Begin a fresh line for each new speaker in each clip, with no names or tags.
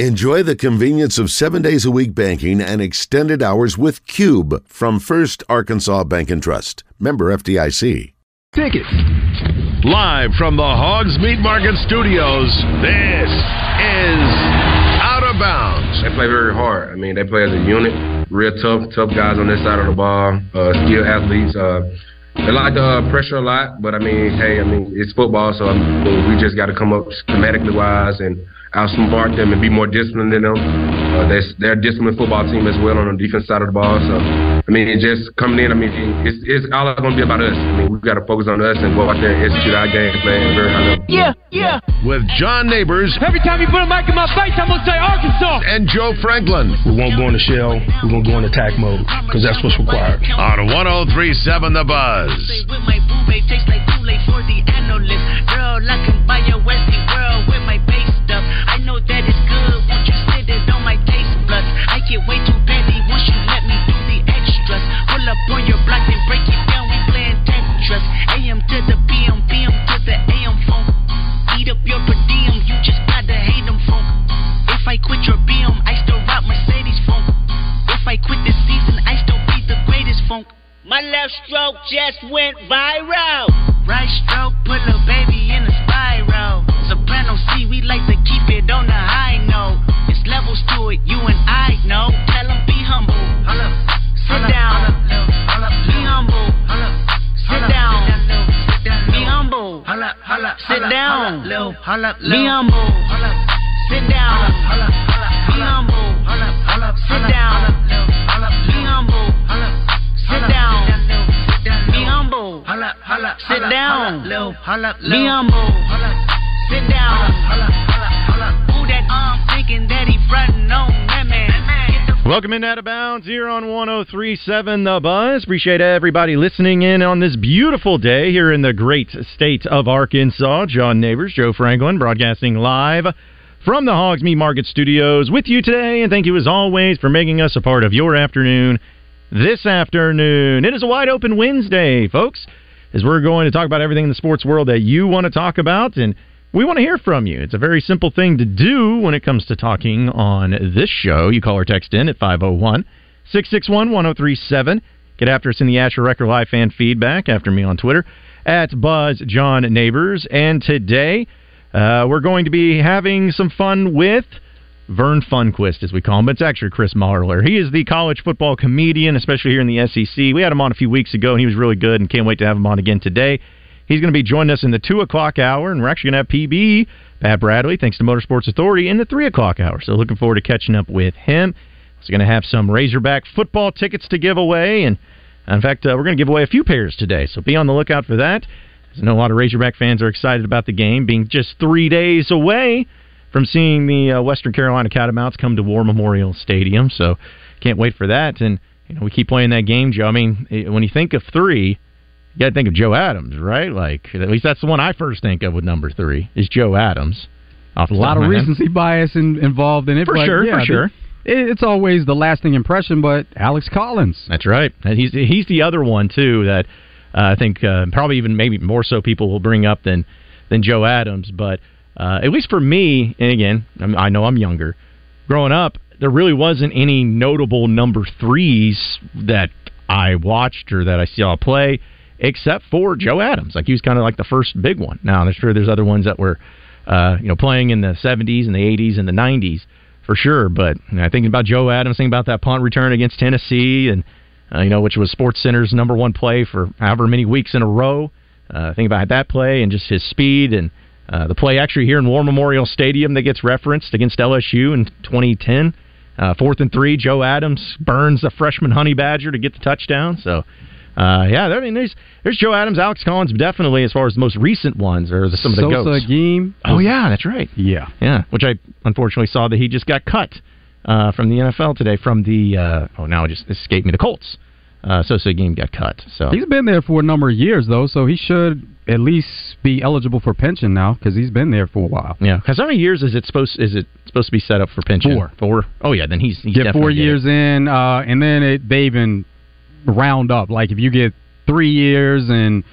Enjoy the convenience of seven days a week banking and extended hours with Cube from First Arkansas Bank and Trust. Member FDIC.
Tickets. Live from the Hogs Meat Market Studios, this is Out of Bounds.
They play very hard. I mean, they play as a unit. Real tough, tough guys on this side of the ball. Uh, skilled athletes. Uh, they like the uh, pressure a lot, but I mean, hey, I mean, it's football, so I mean, we just got to come up schematically wise and outsmart them and be more disciplined than them. Uh, they're, they're a disciplined football team as well on the defense side of the ball. So, I mean, just coming in, I mean, it's, it's all going to be about us. I mean, we've got to focus on us and go out there and execute our game plan very high level.
Yeah, yeah.
With John Neighbors.
Every time you put a mic in my face, I'm going to say Arkansas.
And Joe Franklin.
We won't go in the shell. We're going to go in attack mode because that's what's required.
On 1037 The Buzz.
Girl, I can buy your Westie world with my base stuff. I know that it's good. Won't you sit it on my taste buds? I get way too petty once you let me do the extras. Pull up on your block and break it down. We playing Tetris. AM to the PM, PM to the AM phone. Eat up your per diem. You just gotta hate them funk. If I quit your BM, I still rock Mercedes funk. If I quit this season, I still be the greatest funk. My left stroke just went viral. Right stroke put a baby in a spiral. Soprano C, we like to keep it on the high note. It's levels to it, you and I know. Tell them be humble. Sit down. Be humble. Sit down. Be humble. Sit down. Be humble. Sit down. Be humble. Sit down. Be humble. Sit down. Be humble. Sit down. Be humble. Sit down.
Welcome in out of bounds here on 1037 The Buzz. Appreciate everybody listening in on this beautiful day here in the great state of Arkansas. John Neighbors, Joe Franklin, broadcasting live from the Hogs Meat Market Studios with you today. And thank you as always for making us a part of your afternoon this afternoon. It is a wide open Wednesday, folks, as we're going to talk about everything in the sports world that you want to talk about. And we want to hear from you. It's a very simple thing to do when it comes to talking on this show. You call or text in at 501 661 1037. Get after us in the Asher Record Live fan feedback after me on Twitter at Buzz John Neighbors. And today uh, we're going to be having some fun with Vern Funquist, as we call him, but it's actually Chris Marler. He is the college football comedian, especially here in the SEC. We had him on a few weeks ago, and he was really good, and can't wait to have him on again today. He's going to be joining us in the 2 o'clock hour, and we're actually going to have PB, Pat Bradley, thanks to Motorsports Authority, in the 3 o'clock hour. So looking forward to catching up with him. He's going to have some Razorback football tickets to give away, and in fact, uh, we're going to give away a few pairs today, so be on the lookout for that. I know a lot of Razorback fans are excited about the game being just three days away from seeing the uh, Western Carolina Catamounts come to War Memorial Stadium. So can't wait for that. And you know, we keep playing that game, Joe. I mean, eh, when you think of three, you got to think of Joe Adams, right? Like at least that's the one I first think of with number three is Joe Adams. Off
a lot of recency bias in, involved in it.
For sure,
yeah,
for sure.
It, it's always the lasting impression, but Alex Collins.
That's right. And he's he's the other one too that uh, I think uh, probably even maybe more so people will bring up than than Joe Adams. But uh, at least for me, and again, I'm, I know I'm younger. Growing up, there really wasn't any notable number threes that I watched or that I saw play, except for Joe Adams. Like he was kind of like the first big one. Now, I'm sure there's other ones that were, uh, you know, playing in the 70s and the 80s and the 90s for sure. But you know, thinking about Joe Adams, thinking about that punt return against Tennessee, and uh, you know, which was SportsCenter's number one play for however many weeks in a row. Uh, think about that play and just his speed and uh, the play actually here in War Memorial Stadium that gets referenced against LSU in 2010. Uh, fourth and three, Joe Adams burns a freshman Honey Badger to get the touchdown. So, uh, yeah, I mean, there's there's Joe Adams, Alex Collins, definitely as far as the most recent ones or the, some of the
Sosa
goats.
game.
Oh yeah, that's right.
Yeah,
yeah. Which I unfortunately saw that he just got cut uh, from the NFL today from the uh, oh now it just escaped me the Colts. Uh, Sosa Agim got cut. So
He's been there for a number of years, though, so he should at least be eligible for pension now because he's been there for a while.
Yeah, because how many years is it supposed is it supposed to be set up for pension?
Four.
Four. Oh yeah, then he's, he's
get four years in, uh, and then it, they even round up. Like if you get three years and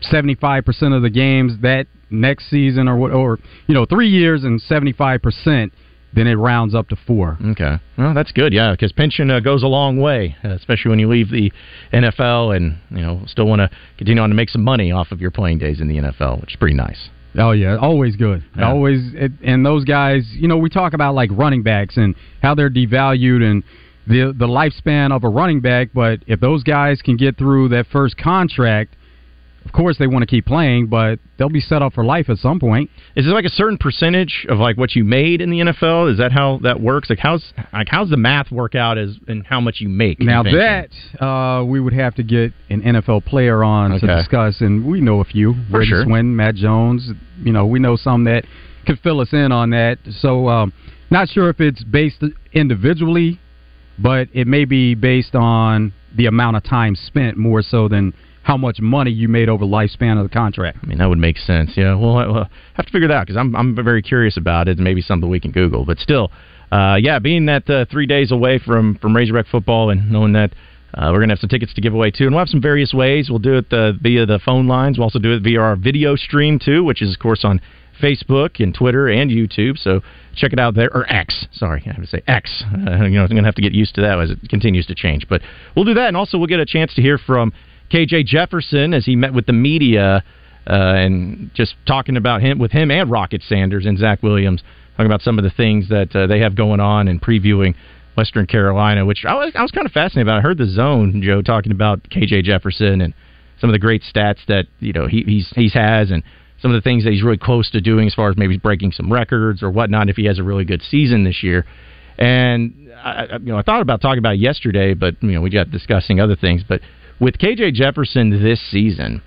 seventy five percent of the games that next season, or what, or you know, three years and seventy five percent, then it rounds up to four.
Okay, well that's good. Yeah, because pension uh, goes a long way, uh, especially when you leave the NFL and you know still want to continue on to make some money off of your playing days in the NFL, which is pretty nice.
Oh yeah, always good.
Yeah.
Always, it, and those guys, you know, we talk about like running backs and how they're devalued and the the lifespan of a running back. But if those guys can get through that first contract, of course they want to keep playing, but they'll be set up for life at some point.
Is there like a certain percentage of like what you made in the NFL? Is that how that works? Like how's like how's the math work out as and how much you make?
Now
pension?
that uh, we would have to get an NFL player on
Okay.
to discuss, and we know a few.
For
Brady
sure.
Swin, Matt Jones. You know, we know some that could fill us in on that. So, um, not sure if it's based individually, but it may be based on the amount of time spent more so than how much money you made over the lifespan of the contract.
I mean, that would make sense. Yeah, well, I- well have to figure that out because I'm I'm very curious about it. Maybe something we can Google, but still, uh, yeah, being that uh, three days away from from Razorback football and knowing that. Uh, we're gonna have some tickets to give away too, and we'll have some various ways. We'll do it uh, via the phone lines. We'll also do it via our video stream too, which is of course on Facebook and Twitter and YouTube. So check it out there, or X. Sorry, I have to say X. Uh, you know, I'm gonna have to get used to that as it continues to change. But we'll do that, and also we'll get a chance to hear from KJ Jefferson as he met with the media uh, and just talking about him with him and Rocket Sanders and Zach Williams, talking about some of the things that uh, they have going on and previewing Western Carolina, which I was I was kind of fascinated about. I heard the zone Joe talking about KJ Jefferson and some of the great stats that you know he he's he's has and some of the things that he's really close to doing as far as maybe breaking some records or whatnot if he has a really good season this year. And I, you know, I thought about talking about it yesterday, but you know, we got discussing other things. But with KJ Jefferson this season,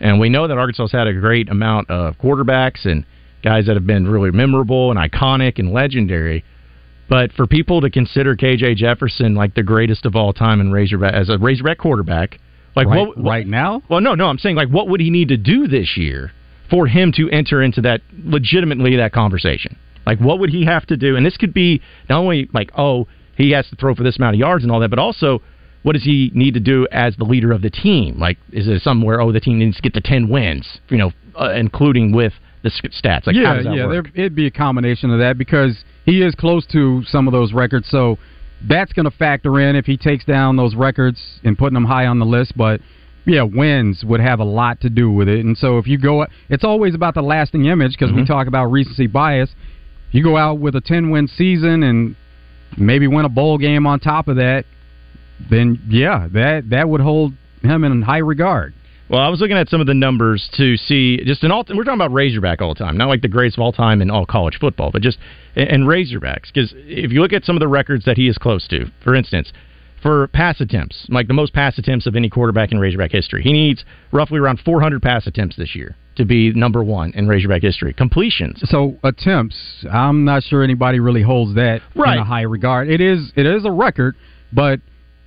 and we know that Arkansas has had a great amount of quarterbacks and guys that have been really memorable and iconic and legendary. But for people to consider KJ Jefferson like the greatest of all time in Razorback as a Razorback quarterback, like
right,
what,
right now,
well, no, no, I'm saying like what would he need to do this year for him to enter into that legitimately that conversation? Like what would he have to do? And this could be not only like oh he has to throw for this amount of yards and all that, but also what does he need to do as the leader of the team? Like is it somewhere oh the team needs to get to ten wins, you know, uh, including with the stats? Like
yeah, yeah, there, it'd be a combination of that because he is close to some of those records. So that's going to factor in if he takes down those records and putting them high on the list. But yeah, wins would have a lot to do with it. And so if you go, it's always about the lasting image because we
Mhm.
talk about recency bias. You go out with a ten win season and maybe win a bowl game on top of that, then yeah, that that would hold him in high regard.
Well, I was looking at some of the numbers to see just an all. We're talking about Razorback all the time, not like the greatest of all time in all college football, but just and Razorbacks. Because if you look at some of the records that he is close to, for instance, for pass attempts, like the most pass attempts of any quarterback in Razorback history, he needs roughly around 400 pass attempts this year to be number one in Razorback history. Completions,
So attempts, I'm not sure anybody really holds that
Right.
in a high regard. It is it is a record, but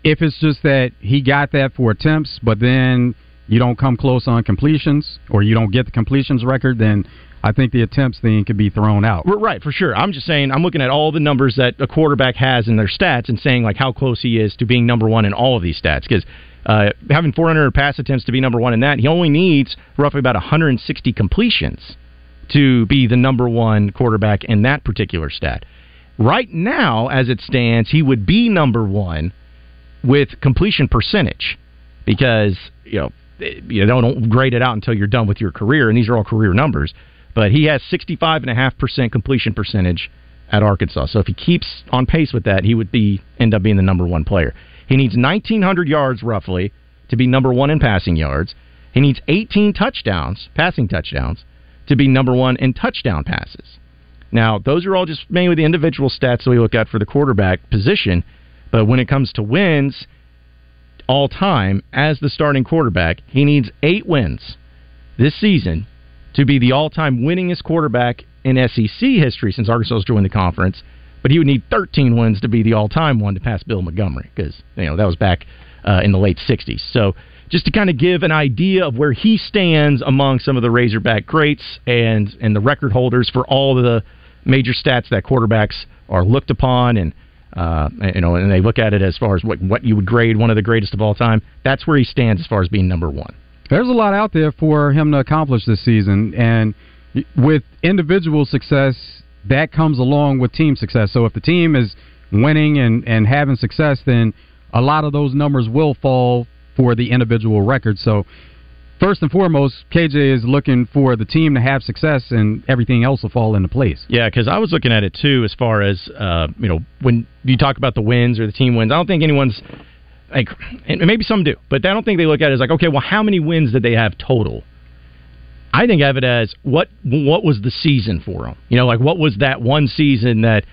if it's just that he got that for attempts, but then you don't come close on completions or you don't get the completions record, then I think the attempts thing could be thrown out.
Right, for sure. I'm just saying, I'm looking at all the numbers that a quarterback has in their stats and saying like how close he is to being number one in all of these stats. Because uh, having 400 pass attempts to be number one in that, he only needs roughly about 160 completions to be the number one quarterback in that particular stat. Right now, as it stands, he would be number one with completion percentage because you know you know, don't grade it out until you're done with your career, and these are all career numbers. But he has 65.5% completion percentage at Arkansas. So if he keeps on pace with that, he would be end up being the number one player. He needs 1,900 yards roughly to be number one in passing yards. He needs 18 touchdowns, passing touchdowns, to be number one in touchdown passes. Now, those are all just mainly the individual stats that we look at for the quarterback position. But when it comes to wins, all time as the starting quarterback, he needs eight wins this season to be the all-time winningest quarterback in SEC history since Arkansas joined the conference. But he would need 13 wins to be the all-time one to pass Bill Montgomery because you know that was back uh, in the late 60s. So just to kind of give an idea of where he stands among some of the Razorback greats and and the record holders for all the major stats that quarterbacks are looked upon and uh, you know, and they look at it as far as what what you would grade one of the greatest of all time. That's where he stands as far as being number one.
There's a lot out there for him to accomplish this season, and with individual success, that comes along with team success. So if the team is winning and, and having success, then a lot of those numbers will fall for the individual record. So first and foremost, KJ is looking for the team to have success, and everything else will fall into place.
Yeah, because I was looking at it too, as far as uh, you know, when you talk about the wins or the team wins, I don't think anyone's like, and maybe some do, but I don't think they look at it as like, okay, well, how many wins did they have total? I think of it as what what was the season for them? You know, like what was that one season that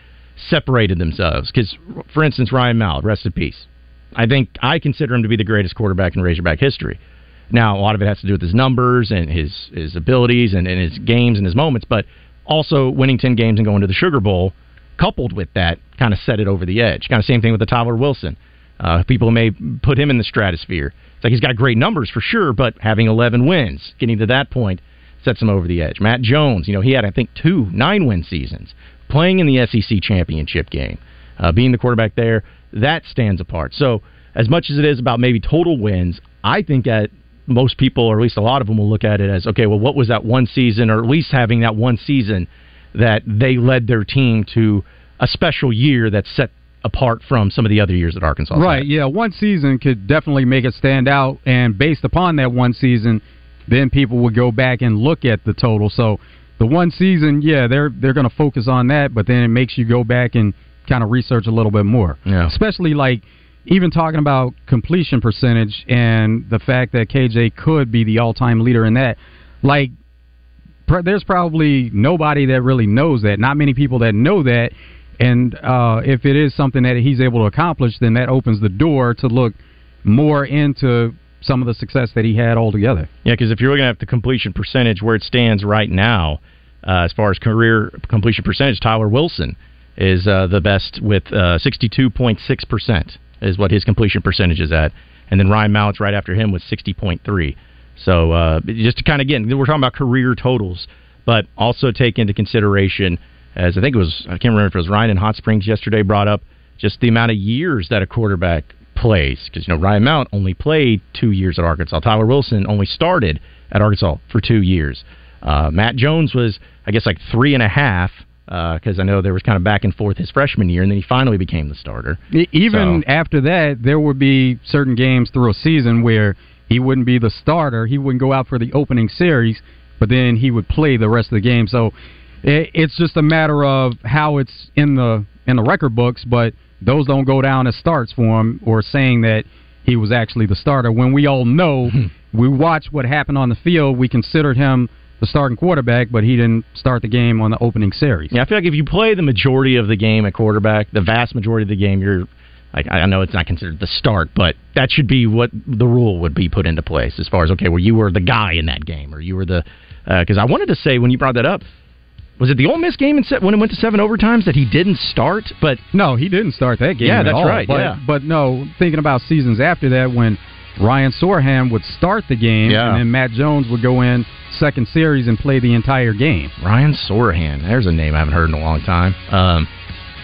separated themselves? Because, for instance, Ryan Mallett, rest in peace. I think I consider him to be the greatest quarterback in Razorback history. Now, a lot of it has to do with his numbers and his his abilities and, and his games and his moments, but also winning ten games and going to the Sugar Bowl, coupled with that, kind of set it over the edge. Kind of same thing with the Tyler Wilson. Uh, people may put him in the stratosphere. It's like he's got great numbers for sure, but having 11 wins, getting to that point, sets him over the edge. Matt Jones, you know, he had I think two nine win seasons, playing in the SEC championship game, uh, being the quarterback there, that stands apart. So as much as it is about maybe total wins, I think that most people, or at least a lot of them, will look at it as okay. Well, what was that one season, or at least having that one season that they led their team to a special year that set apart from some of the other years at Arkansas.
Right,
had.
yeah. One season could definitely make it stand out, and based upon that one season, then people would go back and look at the total. So the one season, yeah, they're they're going to focus on that, but then it makes you go back and kind of research a little bit more.
Yeah.
Especially like even talking about completion percentage and the fact that KJ could be the all-time leader in that. Like pr- there's probably nobody that really knows that. Not many people that know that. And uh, if it is something that he's able to accomplish, then that opens the door to look more into some of the success that he had altogether.
Yeah, because if you're looking at the completion percentage where it stands right now, uh, as far as career completion percentage, Tyler Wilson is uh, the best with uh, 62.6% is what his completion percentage is at. And then Ryan Mallett's right after him with 60.3. So uh, just to kind of, again, we're talking about career totals, but also take into consideration, as I think it was, I can't remember if it was Ryan in Hot Springs yesterday brought up, just the amount of years that a quarterback plays. Because, you know, Ryan Mallett only played two years at Arkansas. Tyler Wilson only started at Arkansas for two years. Uh, Matt Jones was, I guess, like three and a half because uh, I know there was kind of back and forth his freshman year, and then he finally became the starter.
Even
So-
after that, there would be certain games through a season where he wouldn't be the starter. He wouldn't go out for the opening series, but then he would play the rest of the game. So i it's just a matter of how it's in the in the record books, but those don't go down as starts for him or saying that he was actually the starter. When we all know, hmm. we watch what happened on the field, we considered him the starting quarterback, but he didn't start the game on the opening series.
Yeah, I feel like if you play the majority of the game at quarterback, the vast majority of the game, you're. Like, I know it's not considered the start, but that should be what the rule would be put into place as far as okay, well, you were the guy in that game, or you were the uh, because I wanted to say when you brought that up, was it the Ole Miss game when it went to seven overtimes that he didn't start? But
No, he didn't start that game.
Yeah,
at
that's
all.
right,
But,
yeah.
but no, thinking about seasons after that, when Ryan Sorahan would start the game,
Yeah.
and then Matt Jones would go in second series and play the entire game.
Ryan Sorahan, there's a name I haven't heard in a long time. Um,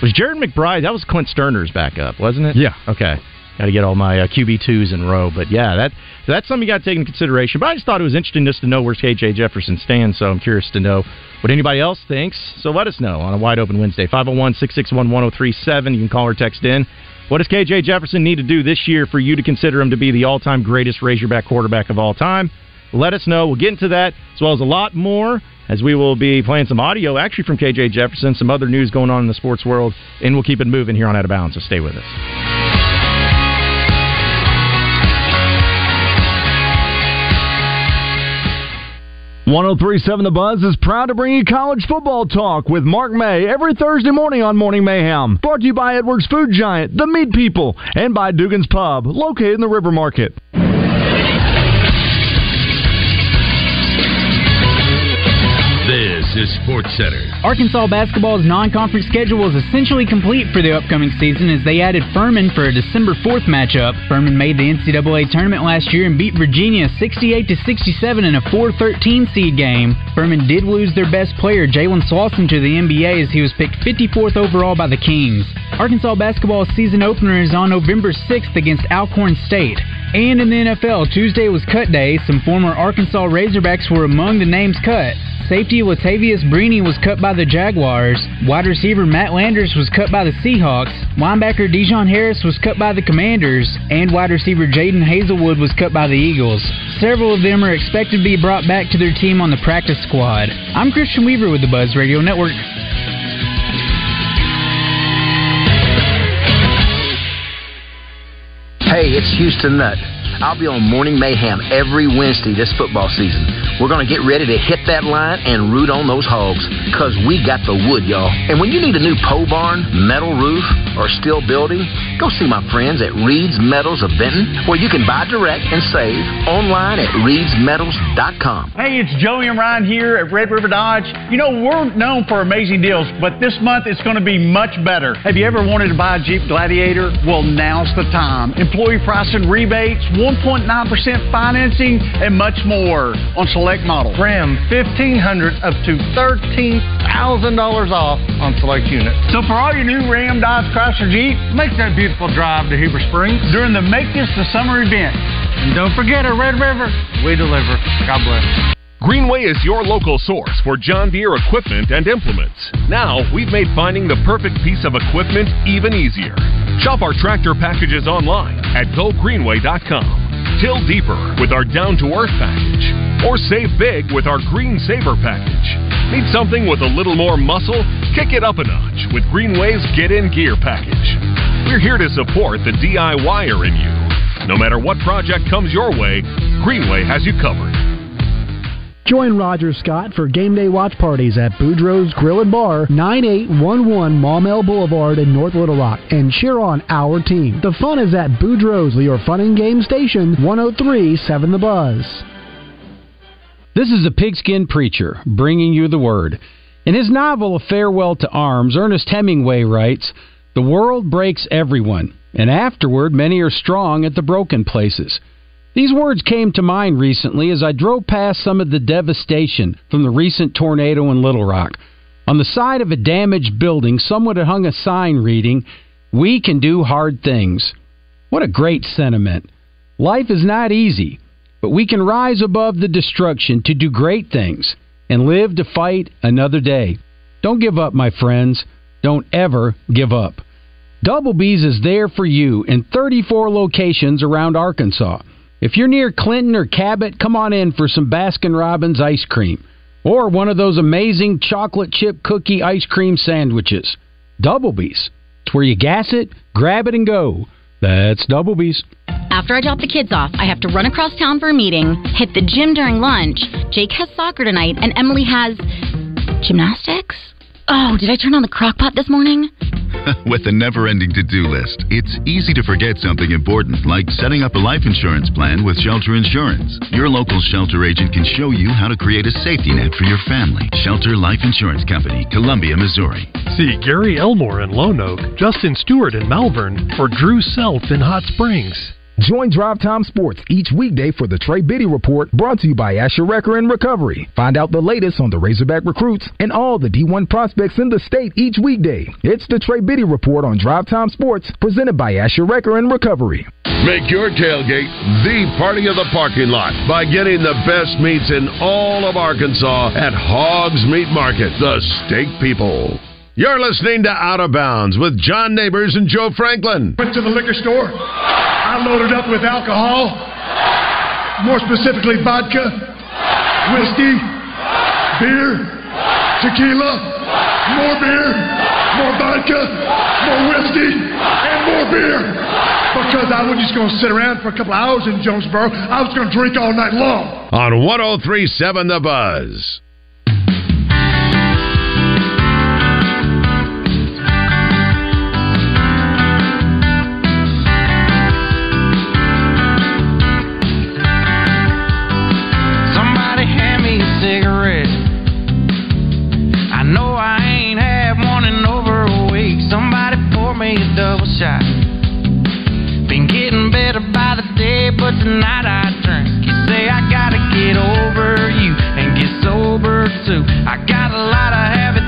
was Jared McBride? That was Clint Stoerner's backup, wasn't it?
Yeah.
Okay. Got to get all my uh, QB twos in row, but yeah, that that's something you got to take into consideration. But I just thought it was interesting just to know where KJ Jefferson stands. So I'm curious to know what anybody else thinks. So let us know on a wide open Wednesday. 501 661 1037. You can call or text in. What does KJ Jefferson need to do this year for you to consider him to be the all time greatest Razorback quarterback of all time? Let us know. We'll get into that as well as a lot more as we will be playing some audio actually from KJ Jefferson, some other news going on in the sports world, and we'll keep it moving here on Out of Bounds. So stay with us.
One zero three seven The Buzz is proud to bring you college football talk with Mark May every Thursday morning on Morning Mayhem. Brought to you by Edwards Food Giant, The Meat People, and by Dugan's Pub, located in the River Market.
This Sports Center.
Arkansas basketball's non-conference schedule is essentially complete for the upcoming season as they added Furman for a December 4th matchup. Furman made the NCAA tournament last year and beat Virginia 68 to 67 in a 4-13 seed game. Furman did lose their best player, Jalen Slawson, to the NBA as he was picked 54th overall by the Kings. Arkansas basketball's season opener is on November 6th against Alcorn State. And in the NFL, Tuesday was cut day. Some former Arkansas Razorbacks were among the names cut. Safety Latavious Brini was cut by the Jaguars. Wide receiver Matt Landers was cut by the Seahawks. Linebacker Dijon Harris was cut by the Commanders. And wide receiver Jadon Haselwood was cut by the Eagles. Several of them are expected to be brought back to their team on the practice squad. I'm Christian Weaver with the Buzz Radio Network.
Hey, it's Houston Nutt. I'll be on Morning Mayhem every Wednesday this football season. We're going to get ready to hit that line and root on those hogs because we got the wood, y'all. And when you need a new pole barn, metal roof, or steel building, go see my friends at Reed's Metals of Benton, where you can buy direct and save online at reedsmetals.com.
Hey, it's Joey and Ryan here at Red River Dodge. You know, we're known for amazing deals, but this month it's going to be much better. Have you ever wanted to buy a Jeep Gladiator? Well, now's the time. Employee pricing rebates, 1.9% financing, and much more on select models.
Ram 1500 up to $13,000 off on select units.
So for all your new Ram, Dodge, Chrysler, Jeep,
Make that beautiful drive to Heber Springs.
during the Make This the Summer event.
And don't forget at Red River, we deliver. God bless.
Greenway is your local source for John Deere equipment and implements. Now, we've made finding the perfect piece of equipment even easier. Shop our tractor packages online at gogreenway.com. Till deeper with our down to earth package. Or save big with our Green Saver package. Need something with a little more muscle? Kick it up a notch with Greenway's Get in Gear package. We're here to support the DIYer in you. No matter what project comes your way, Greenway has you covered.
Join Roger Scott for game day watch parties at Boudreaux's Grill and Bar, 9811 Maumelle Boulevard in North Little Rock, and cheer on our team. The fun is at Boudreaux's, your fun and game station, 1037 The Buzz.
This is the Pigskin Preacher, bringing you the word. In his novel, A Farewell to Arms, Ernest Hemingway writes, The world breaks everyone, and afterward many are strong at the broken places. These words came to mind recently as I drove past some of the devastation from the recent tornado in Little Rock. On the side of a damaged building, someone had hung a sign reading, We can do hard things. What a great sentiment. Life is not easy, but we can rise above the destruction to do great things and live to fight another day. Don't give up, my friends. Don't ever give up. Double B's is there for you in 34 locations around Arkansas. If you're near Clinton or Cabot, come on in for some Baskin Robbins ice cream or one of those amazing chocolate chip cookie ice cream sandwiches. Double B's. It's where you gas it, grab it, and go. That's Double B's.
After I drop the kids off, I have to run across town for a meeting, hit the gym during lunch. Jake has soccer tonight, and Emily has gymnastics. Oh, did I turn on the crock pot this morning?
With a never ending to do list, it's easy to forget something important, like setting up a life insurance plan with Shelter Insurance. Your local shelter agent can show you how to create a safety net for your family. Shelter Life Insurance Company, Columbia, Missouri.
See Gary Elmore in Lone Oak, Justin Stewart in Malvern, or Drew Self in Hot Springs.
Join Drive Time Sports each weekday for the Trey Biddy Report brought to you by Asher Wrecker and Recovery. Find out the latest on the Razorback recruits and all the D1 prospects in the state each weekday. It's the Trey Biddy Report on Drive Time Sports presented by Asher Wrecker and Recovery.
Make your tailgate the party of the parking lot by getting the best meats in all of Arkansas at Hogs Meat Market, the steak people. You're listening to Out of Bounds with John Neighbors and Joe Franklin.
Went to the liquor store. I loaded up with alcohol, more specifically vodka, whiskey, beer, tequila, more beer, more vodka, more whiskey, and more beer. Because I wasn't just going to sit around for a couple hours in Jonesboro. I was going to drink all night long.
On 1037 The Buzz.
Shot. Been getting better by the day, but tonight I drink. You say I gotta get over you and get sober too. I got a lot of habits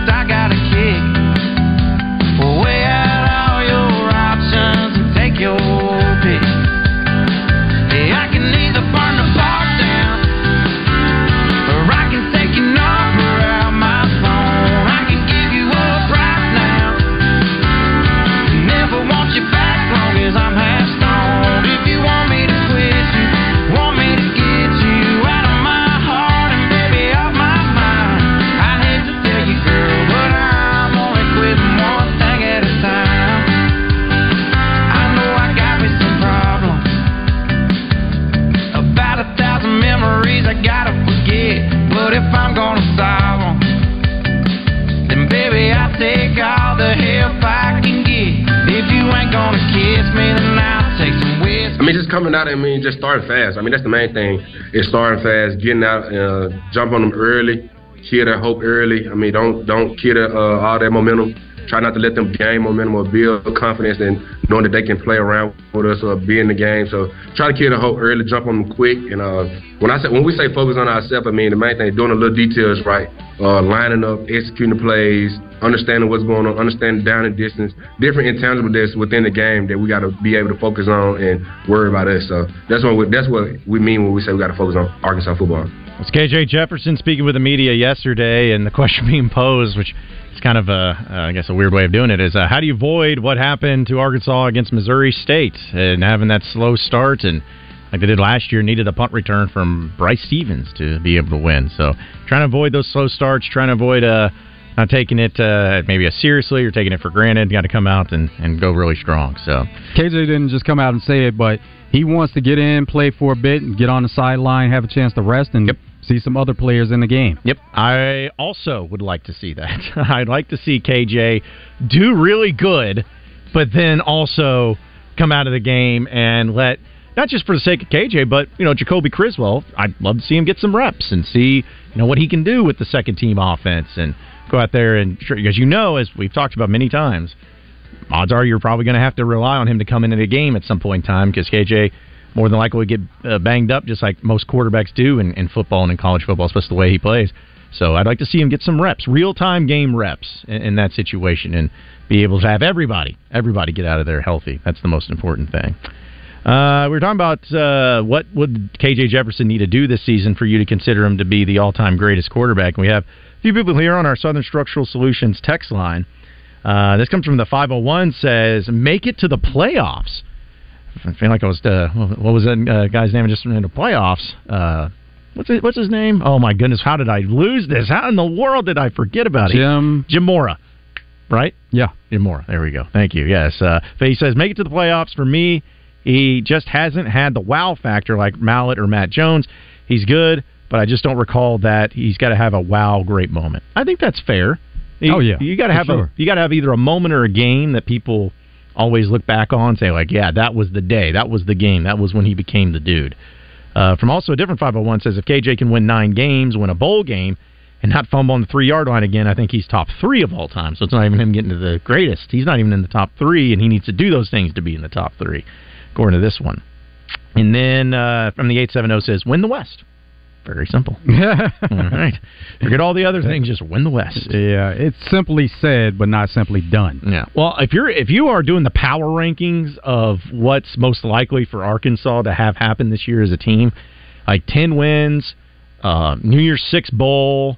coming out. I mean, just starting fast. I mean, that's the main thing. Is starting fast, getting out, uh, jump on them early, kill that hope early. I mean, don't don't kill the, uh, all that momentum. Try not to let them gain momentum or build confidence and knowing that they can play around with us or be in the game. So try to kill the hope early, jump on them quick. And uh, when I say when we say focus on ourselves, I mean the main thing doing the little details right, uh, lining up, executing the plays, understanding what's going on, understanding down and distance, different intangibles within the game that we got to be able to focus on and worry about us. So that's what we, that's what we mean when we say we got to focus on Arkansas football.
It's KJ Jefferson speaking with the media yesterday, and the question being posed, which is kind of a, uh, I guess, a weird way of doing it, is uh, how do you avoid what happened to Arkansas against Missouri State and having that slow start and like they did last year, needed a punt return from Bryce Stephens to be able to win. So trying to avoid those slow starts, trying to avoid uh, not taking it uh, maybe seriously or taking it for granted. Got to come out and, and go really strong. So
KJ didn't just come out and say it, but he wants to get in, play for a bit, and get on the sideline, have a chance to rest, and
yep.
see some other players in the game.
Yep. I also would like to see that. I'd like to see KJ do really good, but then also come out of the game and let not just for the sake of KJ, but you know Jacoby Criswell. I'd love to see him get some reps and see you know what he can do with the second team offense and go out there and because you know as we've talked about many times odds are you're probably going to have to rely on him to come into the game at some point in time because KJ more than likely would get uh, banged up just like most quarterbacks do in, in football and in college football, especially the way he plays. So I'd like to see him get some reps, real time game reps in, in, that situation, and be able to have everybody, everybody get out of there healthy. That's the most important thing. Uh, we were talking about uh, what would KJ Jefferson need to do this season for you to consider him to be the all time greatest quarterback. And we have a few people here on our Southern Structural Solutions text line. Uh, this comes from the 501 says, make it to the playoffs. I feel like I was, uh, what was that uh, guy's name just in the playoffs? Uh, what's it, what's his name? Oh my goodness, how did I lose this? How in the world did I forget about
it? Jim.
Jim Mora. Right?
Yeah.
Jim Mora. There we go. Thank you. Yes. Uh, he says, make it to the playoffs. For me, he just hasn't had the wow factor like Mallett or Matt Jones. He's good, but I just don't recall that he's got to have a wow great moment. I think that's fair.
Oh yeah,
you got to have
sure.
a you got to have either a moment or a game that people always look back on and say like, yeah, that was the day, that was the game, that was when he became the dude. Uh, from also a different 501 says if KJ can win nine games, win a bowl game, and not fumble on the three yard line again, I think he's top three of all time. So it's not even him getting to the greatest. He's not even in the top three, and he needs to do those things to be in the top three, according to this one. And then uh, from the 870 says, win the West. Very simple. all right. Forget all the other things. Just win the West.
Yeah, it's simply said, but not simply done.
Yeah. Well, if you're if you are doing the power rankings of what's most likely for Arkansas to have happen this year as a team, like ten wins, uh, New Year's Six bowl,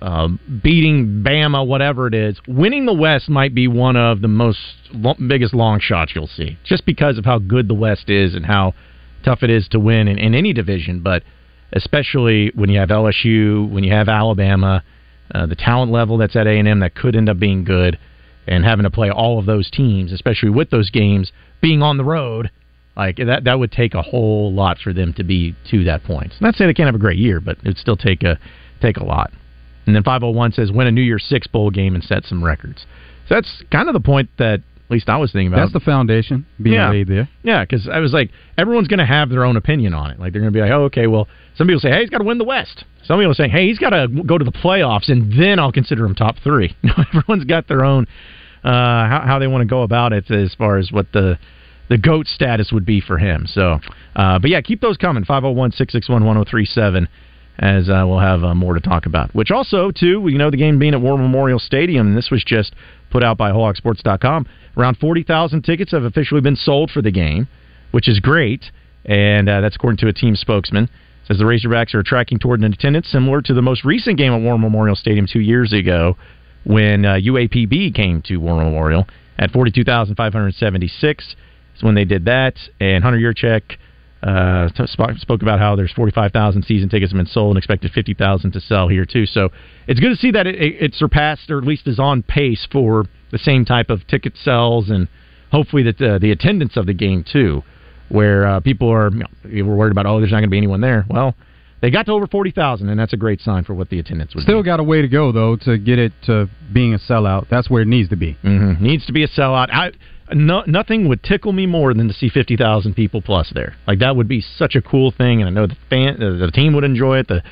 uh, beating Bama, whatever it is, winning the West might be one of the most biggest long shots you'll see, just because of how good the West is and how tough it is to win in, in any division, but especially when you have LSU, when you have Alabama, uh, the talent level that's at A&M that could end up being good, and having to play all of those teams, especially with those games being on the road, like that that would take a whole lot for them to be to that point. Not say they can't have a great year, but it'd still take a take a lot. And then 501 says win a New Year's Six bowl game and set some records. So that's kind of the point that at least I was thinking about.
That's the foundation being
Yeah.
laid there.
Yeah, because I was like, everyone's going to have their own opinion on it. Like they're going to be like, oh, okay, well, some people say, hey, he's got to win the West. Some people saying, hey, he's got to go to the playoffs, and then I'll consider him top three. Everyone's got their own uh, how, how they want to go about it as far as what the the goat status would be for him. So, uh, but yeah, keep those coming. 501-661-1037 as uh, we'll have uh, more to talk about. Which also, too, we know the game being at War Memorial Stadium, and this was just put out by WholeHogSports.com. Around 40,000 tickets have officially been sold for the game, which is great, and uh, that's according to a team spokesman. Says the Razorbacks are tracking toward an attendance similar to the most recent game at War Memorial Stadium two years ago when uh, UAPB came to War Memorial at 42,576 is when they did that. And Hunter Yurachek uh, spoke, spoke about how there's 45,000 season tickets have been sold and expected 50,000 to sell here too. So it's good to see that it, it, surpassed or at least is on pace for the same type of ticket sales and hopefully that uh, the attendance of the game too, where uh, people are you know, were worried about oh there's not going to be anyone there. Well, they got to over 40,000 and that's a great sign for what the attendance would be.
Still got a way to go though to get it to being a sellout. That's where it needs to be.
Mm-hmm. Needs to be a sellout. I no, nothing would tickle me more than to see fifty thousand people plus there. Like that would be such a cool thing, and I know the fan, uh, the team would enjoy it. The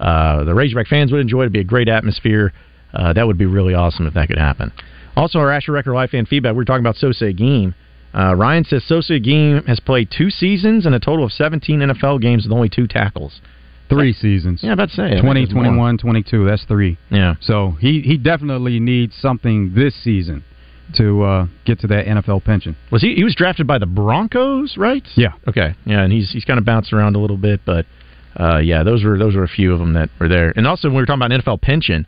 uh, the Razorback fans would enjoy it. It'd be a great atmosphere. Uh, that would be really awesome if that could happen. Also, our Asher Record Live fan feedback. We are talking about Sosa Agim. Uh, Ryan says Sosa Agim has played two seasons and a total of 17 NFL games with only two tackles.
Three seasons.
Yeah, about to say. I think
20, 21, 22. That's three.
Yeah.
So he, he definitely needs something this season to uh, get to that NFL pension.
Was he? He was drafted by the Broncos, right?
Yeah.
Okay. Yeah, and he's he's kind of bounced around a little bit, but uh, yeah, those were those were a few of them that were there. And also, when we were talking about NFL pension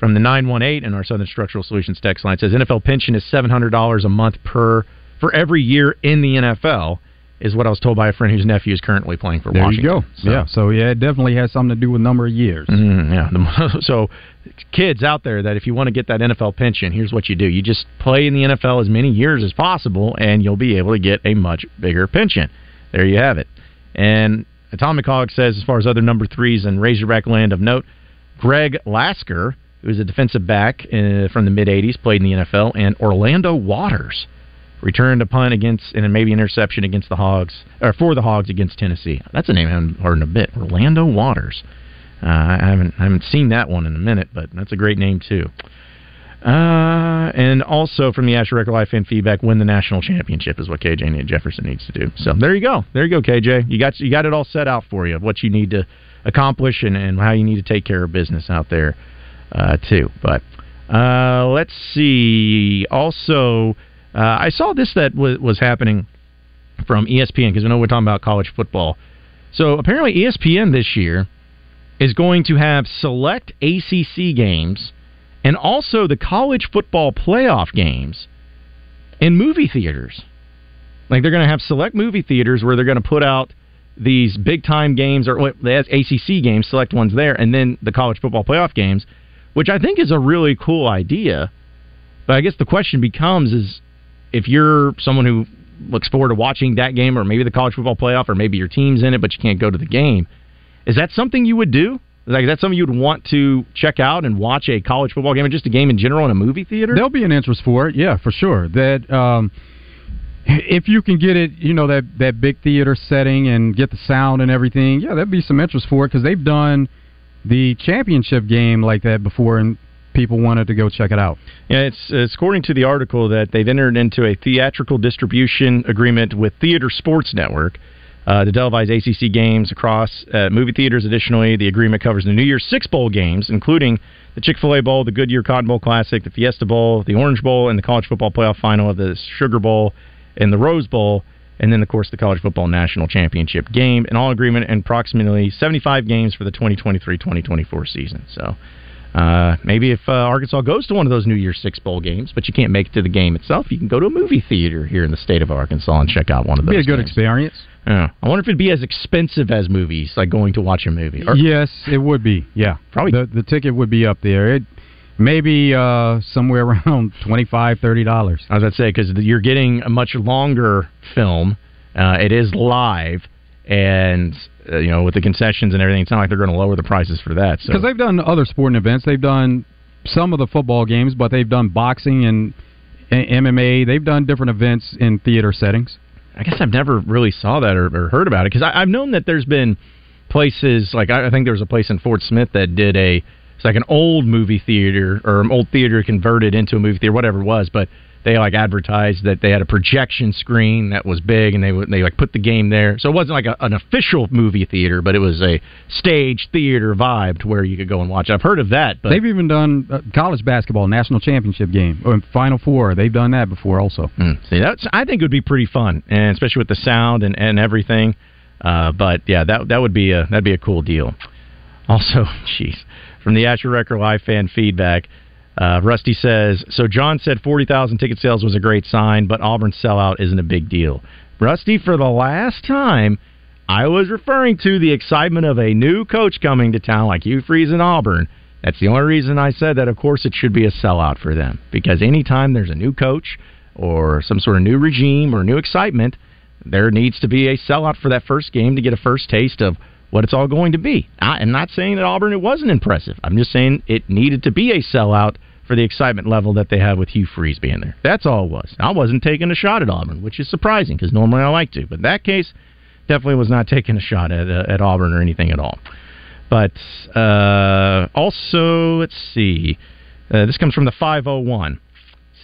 from the nine one eight in our Southern Structural Solutions text line says NFL pension is seven hundred dollars a month per for every year in the NFL. Is what I was told by a friend whose nephew is currently playing for
There
Washington.
you go.
So-
Yeah. So yeah, it definitely has something to do with number of years.
Mhm, yeah. So, kids out there, that if you want to get that NFL pension, here's what you do: you just play in the NFL as many years as possible, and you'll be able to get a much bigger pension. There you have it. And Atomic Hog says, as far as other number threes in Razorback land of note, Greg Lasker, who is a defensive back uh, from the mid '80s, played in the NFL, and Orlando Watters returned a punt against and maybe interception against the Hogs or for the Hogs against Tennessee. That's a name I haven't heard in a bit. Orlando Watters. Uh, I haven't I haven't seen that one in a minute, but that's a great name too. Uh, and also from the Asher Record Life fan feedback, win the national championship is what KJ and Jefferson needs to do. So there you go, there you go, KJ. You got you got it all set out for you of what you need to accomplish and, and how you need to take care of business out there uh, too. But uh, let's see. Also, uh, I saw this that was, was happening from ESPN because I know we're talking about college football. So apparently, ESPN this year is going to have select ACC games and also the college football playoff games in movie theaters. Like they're going to have select movie theaters where they're going to put out these big time games or have ACC games, select ones there, and then the college football playoff games, which I think is a really cool idea. But I guess the question becomes is if you're someone who looks forward to watching that game or maybe the college football playoff or maybe your team's in it but you can't go to the game, is that something you would do? Like is that something you'd want to check out and watch a college football game or just a game in general in a movie theater?
There'll be an interest for it, yeah, for sure. That um, if you can get it, you know that that big theater setting and get the sound and everything, yeah, there'd be some interest for it because they've done the championship game like that before, and people wanted to go check it out.
Yeah, it's, it's according to the article that they've entered into a theatrical distribution agreement with Theater Sports Network uh, to televise ACC games across uh, movie theaters. Additionally, the agreement covers the New Year's Six Bowl games, including the Chick fil A Bowl, the Goodyear Cotton Bowl Classic, the Fiesta Bowl, the Orange Bowl, and the College Football Playoff Final of the Sugar Bowl and the Rose Bowl. And then, of course, the College Football National Championship game. In all agreement, and approximately 75 games for the 2023 2024 season. So, uh, maybe if uh, Arkansas goes to one of those New Year's Six Bowl games, but you can't make it to the game itself, you can go to a movie theater here in the state of Arkansas and check out one of those.
It'd Be a good
games.
experience.
Yeah. I wonder if it'd be as expensive as movies, like going to watch a movie. Or-
yes, it would be. Yeah,
Probably.
the the ticket would be up there. It maybe uh, somewhere around twenty five, thirty dollars.
I was to say because you're getting a much longer film. Uh, it is live, and uh, you know with the concessions and everything, it's not like they're going to lower the prices for that. So
Because they've done other sporting events. They've done some of the football games, but they've done boxing and, and MMA. They've done different events in theater settings.
I guess I've never really saw that or, or heard about it because I've known that there's been places like I I think there was a place in Fort Smith that did a it's like an old movie theater or an old theater converted into a movie theater, whatever it was, but they like advertised that they had a projection screen that was big and they would they like put the game there. So it wasn't like a, an official movie theater, but it was a stage theater vibe to where you could go and watch. I've heard of that, but
they've even done uh, college basketball national championship game or Final Four. They've done that before also.
Mm, see, that's I think it would be pretty fun, and especially with the sound and, and everything. Uh, but yeah, that that would be a that'd be a cool deal. Also, jeez, from the Asher Record Live fan feedback, uh, Rusty says so. John said forty thousand ticket sales was a great sign, but Auburn's sellout isn't a big deal. Rusty, for the last time, I was referring to the excitement of a new coach coming to town, like Hugh Freeze in Auburn. That's the only reason I said that. Of course, it should be a sellout for them because anytime there's a new coach or some sort of new regime or new excitement, there needs to be a sellout for that first game to get a first taste of what it's all going to be. I am not saying that Auburn it wasn't impressive. I'm just saying it needed to be a sellout for the excitement level that they have with Hugh Freeze being there. That's all it was. I wasn't taking a shot at Auburn, which is surprising because normally I like to, but in that case, definitely was not taking a shot at uh, at Auburn or anything at all. But uh, also, let's see. Uh, this comes from the 501.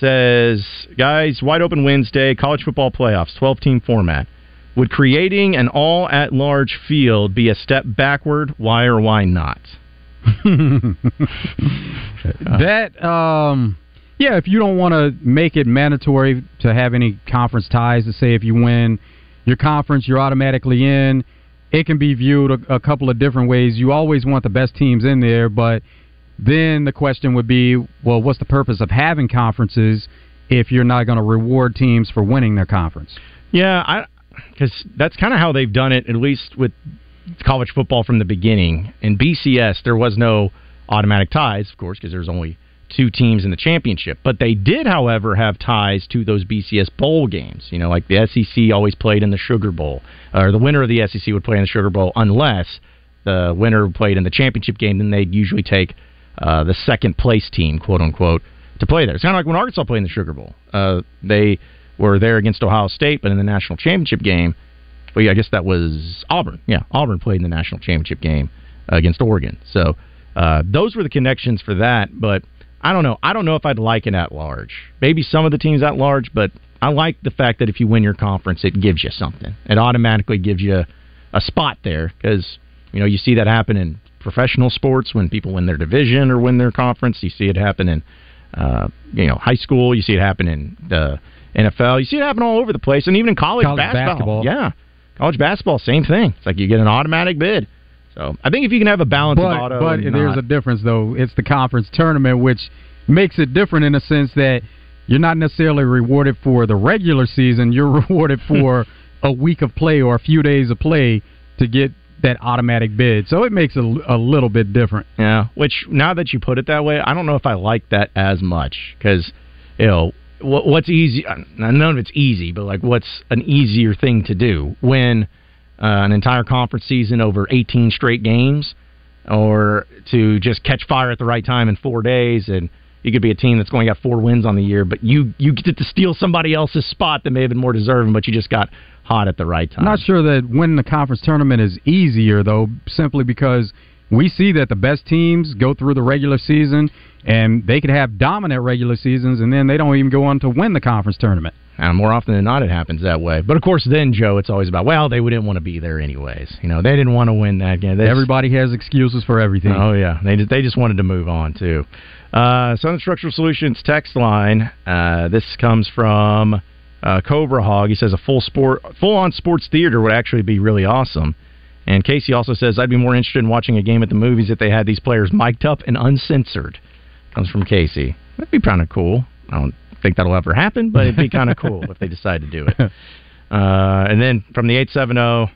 Says, guys, wide open Wednesday, college football playoffs, 12 team format. Would creating an all at large field be a step backward? Why or why not?
that um yeah if you don't want to make it mandatory to have any conference ties to say if you win your conference you're automatically in it can be viewed a, a couple of different ways you always want the best teams in there but then the question would be well what's the purpose of having conferences if you're not going to reward teams for winning their conference
Yeah, I because that's kind of how they've done it, at least with college football from the beginning. In BCS, there was no automatic ties, of course, because there's only two teams in the championship. But they did, however, have ties to those BCS bowl games. You know, like the SEC always played in the Sugar Bowl, or the winner of the SEC would play in the Sugar Bowl, unless the winner played in the championship game. Then they'd usually take uh, the second place team, quote unquote, to play there. It's kind of like when Arkansas played in the Sugar Bowl. Uh, they were there against Ohio State, but in the national championship game, well, yeah, I guess that was Auburn. Yeah, Auburn played in the national championship game uh, against Oregon. So uh, those were the connections for that. But I don't know. I don't know if I'd like it at large. Maybe some of the teams at large, but I like the fact that if you win your conference, it gives you something. It automatically gives you a spot there because you know you see that happen in professional sports when people win their division or win their conference. You see it happen in uh, you know high school. You see it happen in the NFL. You see it happen all over the place, and even in college,
College basketball.
Yeah, college basketball, same thing. It's like you get an automatic bid. So I think if you can have a balance
but,
of auto,
but there's a difference though. It's the conference tournament, which makes it different in the sense that you're not necessarily rewarded for the regular season. You're rewarded for a week of play or a few days of play to get that automatic bid. So it makes it a, a little bit different.
Yeah, which now that you put it that way, I don't know if I like that as much because you know what, what's easy. uh, None of it's easy, but like what's an easier thing to do when uh, an entire conference season over 18 straight games, or to just catch fire at the right time in four days and. You could be a team that's to got four wins on the year, but you you get to steal somebody else's spot that may have been more deserving, but you just got hot at the right time.
I'm not sure that winning the conference tournament is easier though, simply because we see that the best teams go through the regular season and they could have dominant regular seasons and then they don't even go on to win the conference tournament.
And more often than not, it happens that way. But of course, then Joe, it's always about well, they wouldn't want to be there anyways. You know, they didn't want to win that game. They
Everybody has excuses for everything.
Oh yeah, they just, they just wanted to move on too. Uh, Southern Structural Solutions text line. Uh, this comes from uh, Cobra Hog. He says a full sport, full on sports theater would actually be really awesome. And Casey also says I'd be more interested in watching a game at the movies if they had these players mic'd up and uncensored. Comes from Casey. That'd be kind of cool. I don't think that'll ever happen, but it'd be kind of cool if they decide to do it. Uh, and then from the 870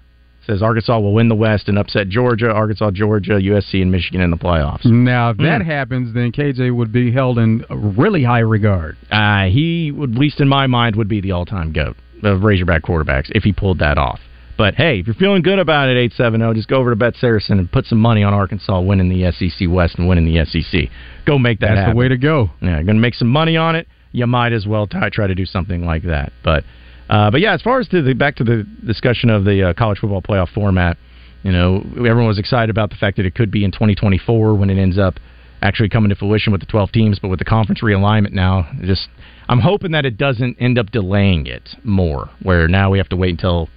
says Arkansas will win the West and upset Georgia, Arkansas, Georgia, USC, and Michigan in the playoffs.
Now, if that
Hmm.
happens, then KJ would be held in really high regard.
Uh, he would, at least in my mind, would be the all-time goat of Razorback quarterbacks if he pulled that off. But hey, if you're feeling good about it, 870, just go over to Bet Saracen and put some money on Arkansas winning the SEC West and winning the SEC. Go make that
That's
happen.
the way to go.
Yeah, going to make some money on it. You might as well try, try to do something like that. But uh, but yeah, as far as to the back to the discussion of the uh, college football playoff format, you know, everyone was excited about the fact that it could be in 2024 when it ends up actually coming to fruition with the 12 teams, but with the conference realignment now, just I'm hoping that it doesn't end up delaying it more, where now we have to wait until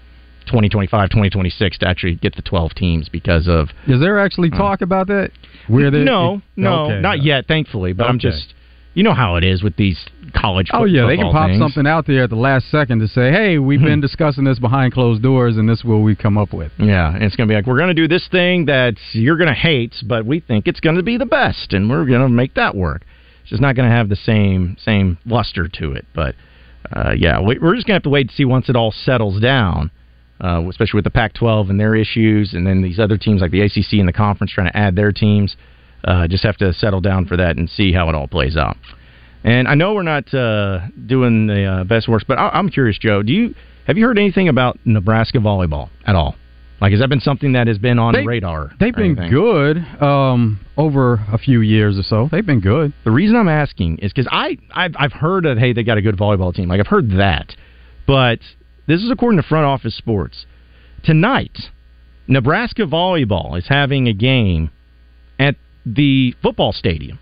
2025, 2026 to actually get the 12 teams because of
Is there actually talk about that? Where they,
no, no,
Okay.
not yet, thankfully. But I'm just, you know how it is with these college.
Oh yeah, they can pop
things.
something out there at the last second to say, "Hey, we've been discussing this behind closed doors, and this is what we come up with."
Yeah, and it's going to be like we're going to do this thing that you're going to hate, but we think it's going to be the best, and we're going to make that work. It's just not going to have the same same luster to it. But uh, yeah, we're just going to have to wait to see once it all settles down, uh, especially with the Pac-12 and their issues, and then these other teams like the ACC and the conference trying to add their teams. Uh, just have to settle down for that and see how it all plays out. And I know we're not uh, doing the uh, best works, but I- I'm curious, Joe. Do you have you heard anything about Nebraska volleyball at all? Like, has that been something that has been on
They-
radar?
They've been
anything?
good um, over a few years or so. They've been good.
The reason I'm asking is because I I've, I've heard that hey they got a good volleyball team. Like I've heard that, but this is according to Front Office Sports. Tonight, Nebraska volleyball is having a game at the football stadium,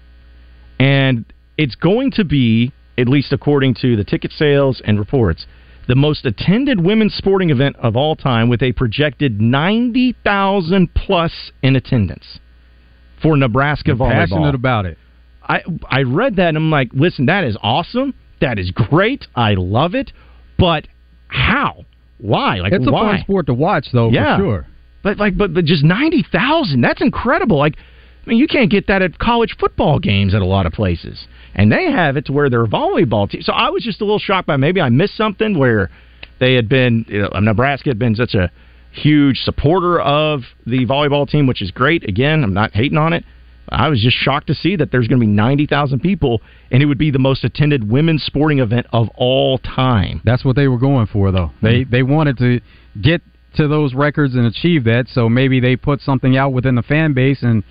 and it's going to be at least according to the ticket sales and reports. The most attended women's sporting event of all time, with a projected ninety thousand plus in attendance for Nebraska
They're
volleyball.
passionate about it.
I I read that and I'm like, listen, that is awesome. That is great. I love it. But how? Why? Like
it's a
why?
fun sport to watch, though,
Yeah.
for sure.
But like, but but just ninety thousand. That's incredible. Like, I mean, you can't get that at college football games at a lot of places, and they have it to where they're volleyball team. So I was just a little shocked by maybe I missed something where they had been, you know, Nebraska had been such a huge supporter of the volleyball team, which is great. Again, I'm not hating on it. I was just shocked to see that there's going to be 90,000 people, and it would be the most attended women's sporting event of all time.
That's what they were going for, though. They they wanted to get to those records and achieve that. So maybe they put something out within the fan base, and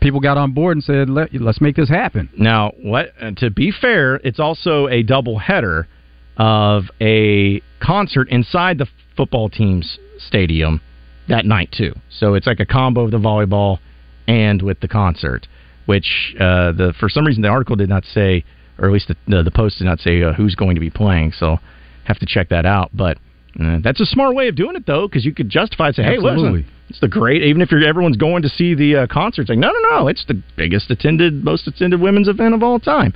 people got on board and said, Let, "Let's make this happen."
Now, what? uh, To be fair, it's also a double header of a concert inside the football team's stadium that night too. So it's like a combo of the volleyball and with the concert, which uh, the for some reason the article did not say, or at least the the, the post did not say uh, who's going to be playing. So have to check that out. But uh, that's a smart way of doing it though, because you could justify it, say, hey,
Absolutely.
listen, it's the great. Even if you're everyone's going to see the uh, concert, it's like no, no, no, it's the biggest attended, most attended women's event of all time.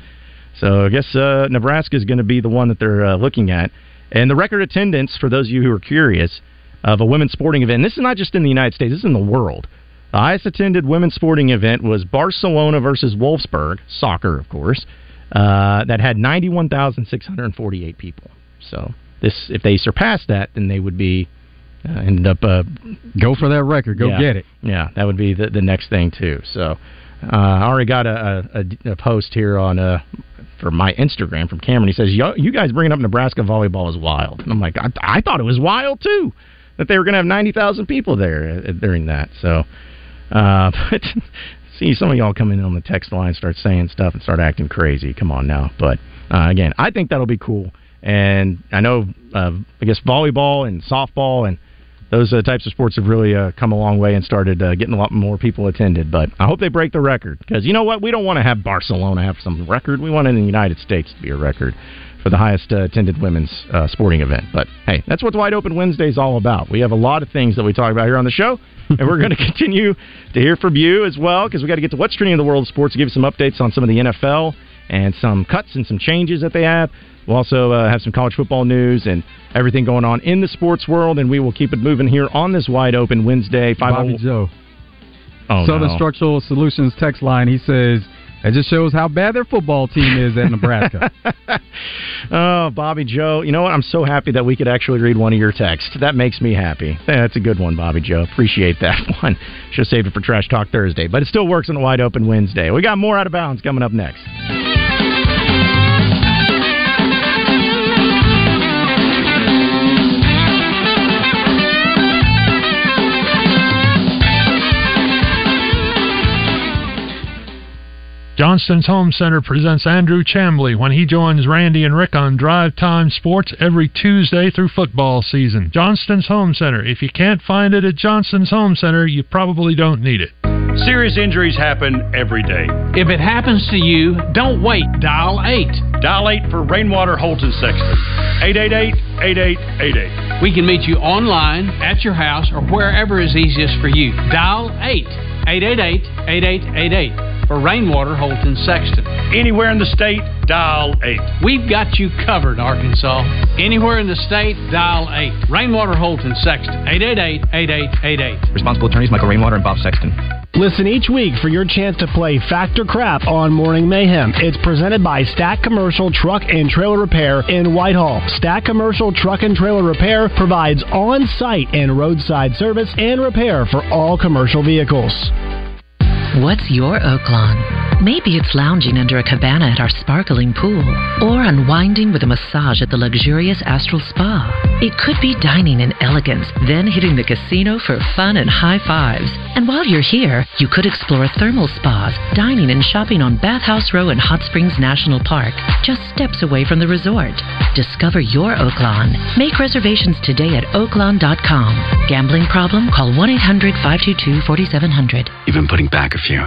So I guess uh, Nebraska is going to be the one that they're uh, looking at. And the record attendance, for those of you who are curious, of a women's sporting event, this is not just in the United States, this is in the world. The highest attended women's sporting event was Barcelona versus Wolfsburg, soccer, of course, uh, that had 91,648 people. So this, if they surpass that, then they would be uh, ended up uh,
Go for that record. Go
yeah.
get it.
Yeah, that would be the, the next thing too. So uh, I already got a, a, a post here on uh, for my Instagram from Cameron. He says, "Yo, "You guys bringing up Nebraska volleyball is wild," and I'm like, "I, I thought it was wild too that they were going to have ninety thousand people there uh, during that." So, uh, but see some of y'all come in on the text line, start saying stuff, and start acting crazy. Come on now, but uh, again, I think that'll be cool. And I know, uh, I guess volleyball and softball and those uh, types of sports have really uh, come a long way and started uh, getting a lot more people attended. But I hope they break the record because you know what? We don't want to have Barcelona have some record. We want it in the United States to be a record for the highest uh, attended women's uh, sporting event. But hey, that's what Wide Open Wednesday is all about. We have a lot of things that we talk about here on the show, and we're going to continue to hear from you as well because we got to get to what's trending in the world of sports, give you some updates on some of the NFL and some cuts and some changes that they have. We'll also uh, have some college football news and everything going on in the sports world, and we will keep it moving here on this wide open Wednesday. Five
Bobby Joe.
Oh,
Southern
no.
Structural Solutions text line. He says it just shows how bad their football team is at Nebraska.
Oh, Bobby Joe. You know what? I'm so happy that we could actually read one of your texts. That makes me happy. Yeah, That's a good one, Bobby Joe. Appreciate that one. Should have saved it for Trash Talk Thursday, but it still works on a wide open Wednesday. We got more out of bounds coming up next.
Johnston's Home Center presents Andrew Chambly when he joins Randy and Rick on Drive Time Sports every Tuesday through football season. Johnston's Home Center. If you can't find it at Johnston's Home Center, you probably don't need it.
Serious injuries happen every day.
If it happens to you, don't wait. Dial 8.
Dial 8 for Rainwater Holton Sexton. 888-8888.
We can meet you online, at your house, or wherever is easiest for you. Dial 8. 888-8888 for Rainwater Holton Sexton.
Anywhere in the state, dial 8.
We've got you covered, Arkansas. Anywhere in the state, dial 8. Rainwater Holton Sexton. 888-8888.
Responsible attorneys Michael Rainwater and Bob Sexton.
Listen each week for your chance to play Factor Crap on Morning Mayhem. It's presented by Stack Commercial Truck and Trailer Repair in Whitehall. Stack Commercial Truck and Trailer Repair provides on site and roadside service and repair for all commercial vehicles.
What's your Oaklawn?
Maybe it's lounging under a cabana at our sparkling pool, or unwinding with a massage at the luxurious Astral Spa. It could be dining in elegance, then hitting the casino for fun and high fives. And while you're here, you could explore thermal spas, dining and shopping on Bathhouse Row in Hot Springs National Park, just steps away from the resort. Discover your Oaklawn. Make reservations today at oaklawn.com. Gambling problem? Call 1 800 522 4700.
You've been putting back a few,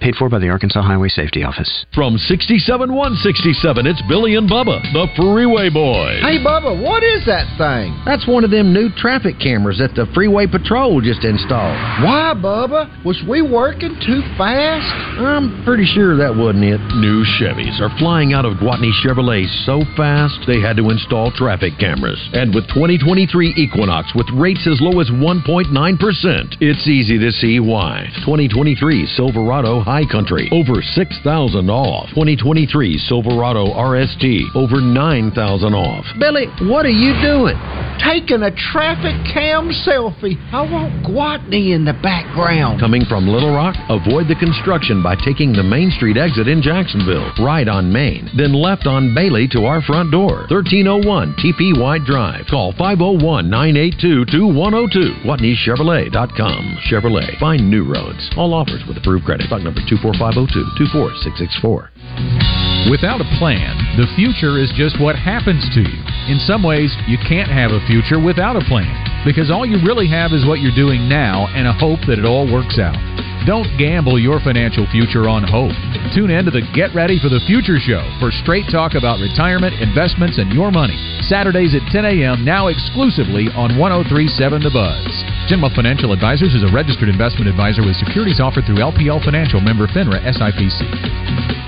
Paid for by the Arkansas Highway Safety Office.
From 67167, it's Billy and Bubba, the Freeway Boys.
Hey, Bubba, what is that thing? That's one of them new traffic cameras that the Freeway Patrol just installed. Why, Bubba? Was we working too fast? I'm pretty sure that wasn't it.
New Chevys are flying out of Gwatney Chevrolet so fast they had to install traffic cameras. And with 2023 Equinox with rates as low as 1.9%, it's easy to see why. 2023 Silverado High Country, over 6,000 off. 2023 Silverado RST, over 9,000 off.
Billy, what are you doing? Taking a traffic cam selfie. I want Gwatney in the background.
Coming from Little Rock, avoid the construction by taking the Main Street exit in Jacksonville, right on Main, then left on Bailey to our front door. 1301 TP White Drive. Call 501 982 2102. GwatneyChevrolet.com. Chevrolet. Find new roads. All offers with approved credit. Stock number 24502 24664.
Without a plan, the future is just what happens to you. In some ways, you can't have a future without a plan because all you really have is what you're doing now and a hope that it all works out. Don't gamble your financial future on hope. Tune in to the Get Ready for the Future show for straight talk about retirement, investments, and your money. Saturdays at 10 a.m., now exclusively on 1037 The Buzz. Genma Financial Advisors is a registered investment advisor with securities offered through LPL Financial member FINRA SIPC.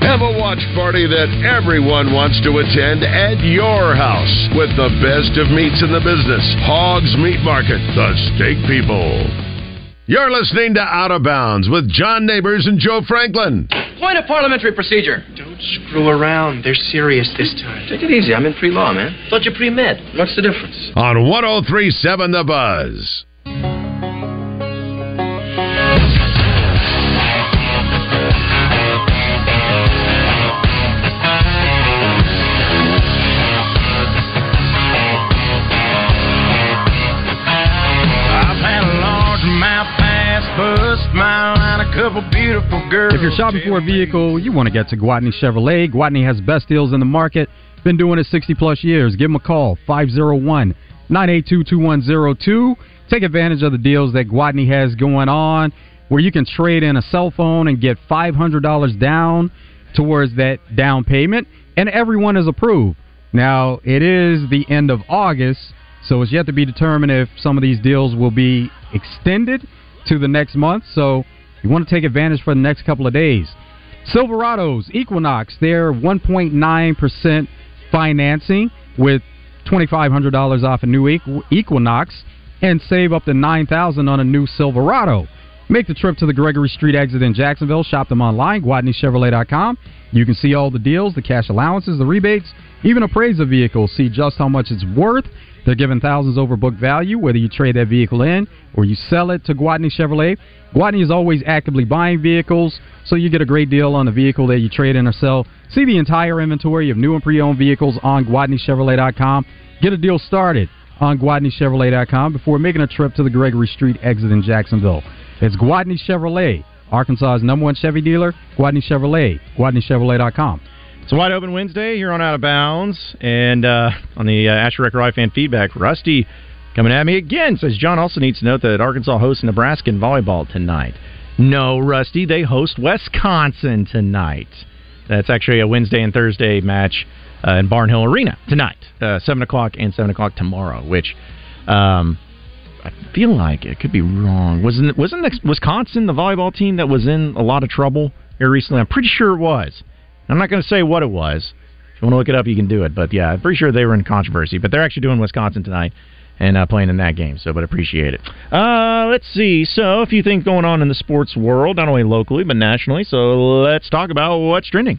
Have a watch party that everyone wants to attend at your house with the best of meats in the business. Hogs Meat Market, the steak people. You're listening to Out of Bounds with John Neighbors and Joe Franklin.
Point of parliamentary procedure. Don't screw around. They're serious this time. Take it easy. I'm in pre-law, man. Thought you pre-med. What's the difference?
On 1037 The Buzz.
If you're shopping for a vehicle, you want to get to Gwatney Chevrolet. Gwatney has the best deals in the market. Been doing it 60 plus years. Give them a call, 501 982 2102. Take advantage of the deals that Gwatney has going on where you can trade in a cell phone and get $500 down towards that down payment, and everyone is approved. Now, it is the end of August, so it's yet to be determined if some of these deals will be extended to the next month. So you want to take advantage for the next couple of days. Silverados, Equinox, they're 1.9% financing with $2,500 off a new Equinox and save up to $9,000 on a new Silverado. Make the trip to the Gregory Street exit in Jacksonville. Shop them online, GwatneyChevrolet.com. You can see all the deals, the cash allowances, the rebates, even appraise the vehicle. See just how much it's worth. They're giving thousands over book value, whether you trade that vehicle in or you sell it to Gwatney Chevrolet. Gwatney is always actively buying vehicles, so you get a great deal on the vehicle that you trade in or sell. See the entire inventory of new and pre-owned vehicles on GwatneyChevrolet.com. Get a deal started on GwatneyChevrolet.com before making a trip to the Gregory Street exit in Jacksonville. It's Gwatney Chevrolet, Arkansas's number one Chevy dealer. Gwatney Chevrolet, GwatneyChevrolet.com.
It's a wide open Wednesday here on Out of Bounds, and uh, on the uh, Asher Wrecker Live fan feedback, Rusty coming at me again says John also needs to note that Arkansas hosts Nebraska in volleyball tonight. No, Rusty, they host Wisconsin tonight. That's actually a Wednesday and Thursday match uh, in Barnhill Arena tonight, uh, seven o'clock and seven o'clock tomorrow. Which um, I feel like it could be wrong. Wasn't wasn't Wisconsin the volleyball team that was in a lot of trouble here recently? I'm pretty sure it was. I'm not going to say what it was. If you want to look it up, you can do it. But yeah, I'm pretty sure they were in controversy. But they're actually doing Wisconsin tonight and uh, playing in that game. So, but appreciate it. Uh, let's see. So, a few things going on in the sports world, not only locally but nationally. So, let's talk about what's trending.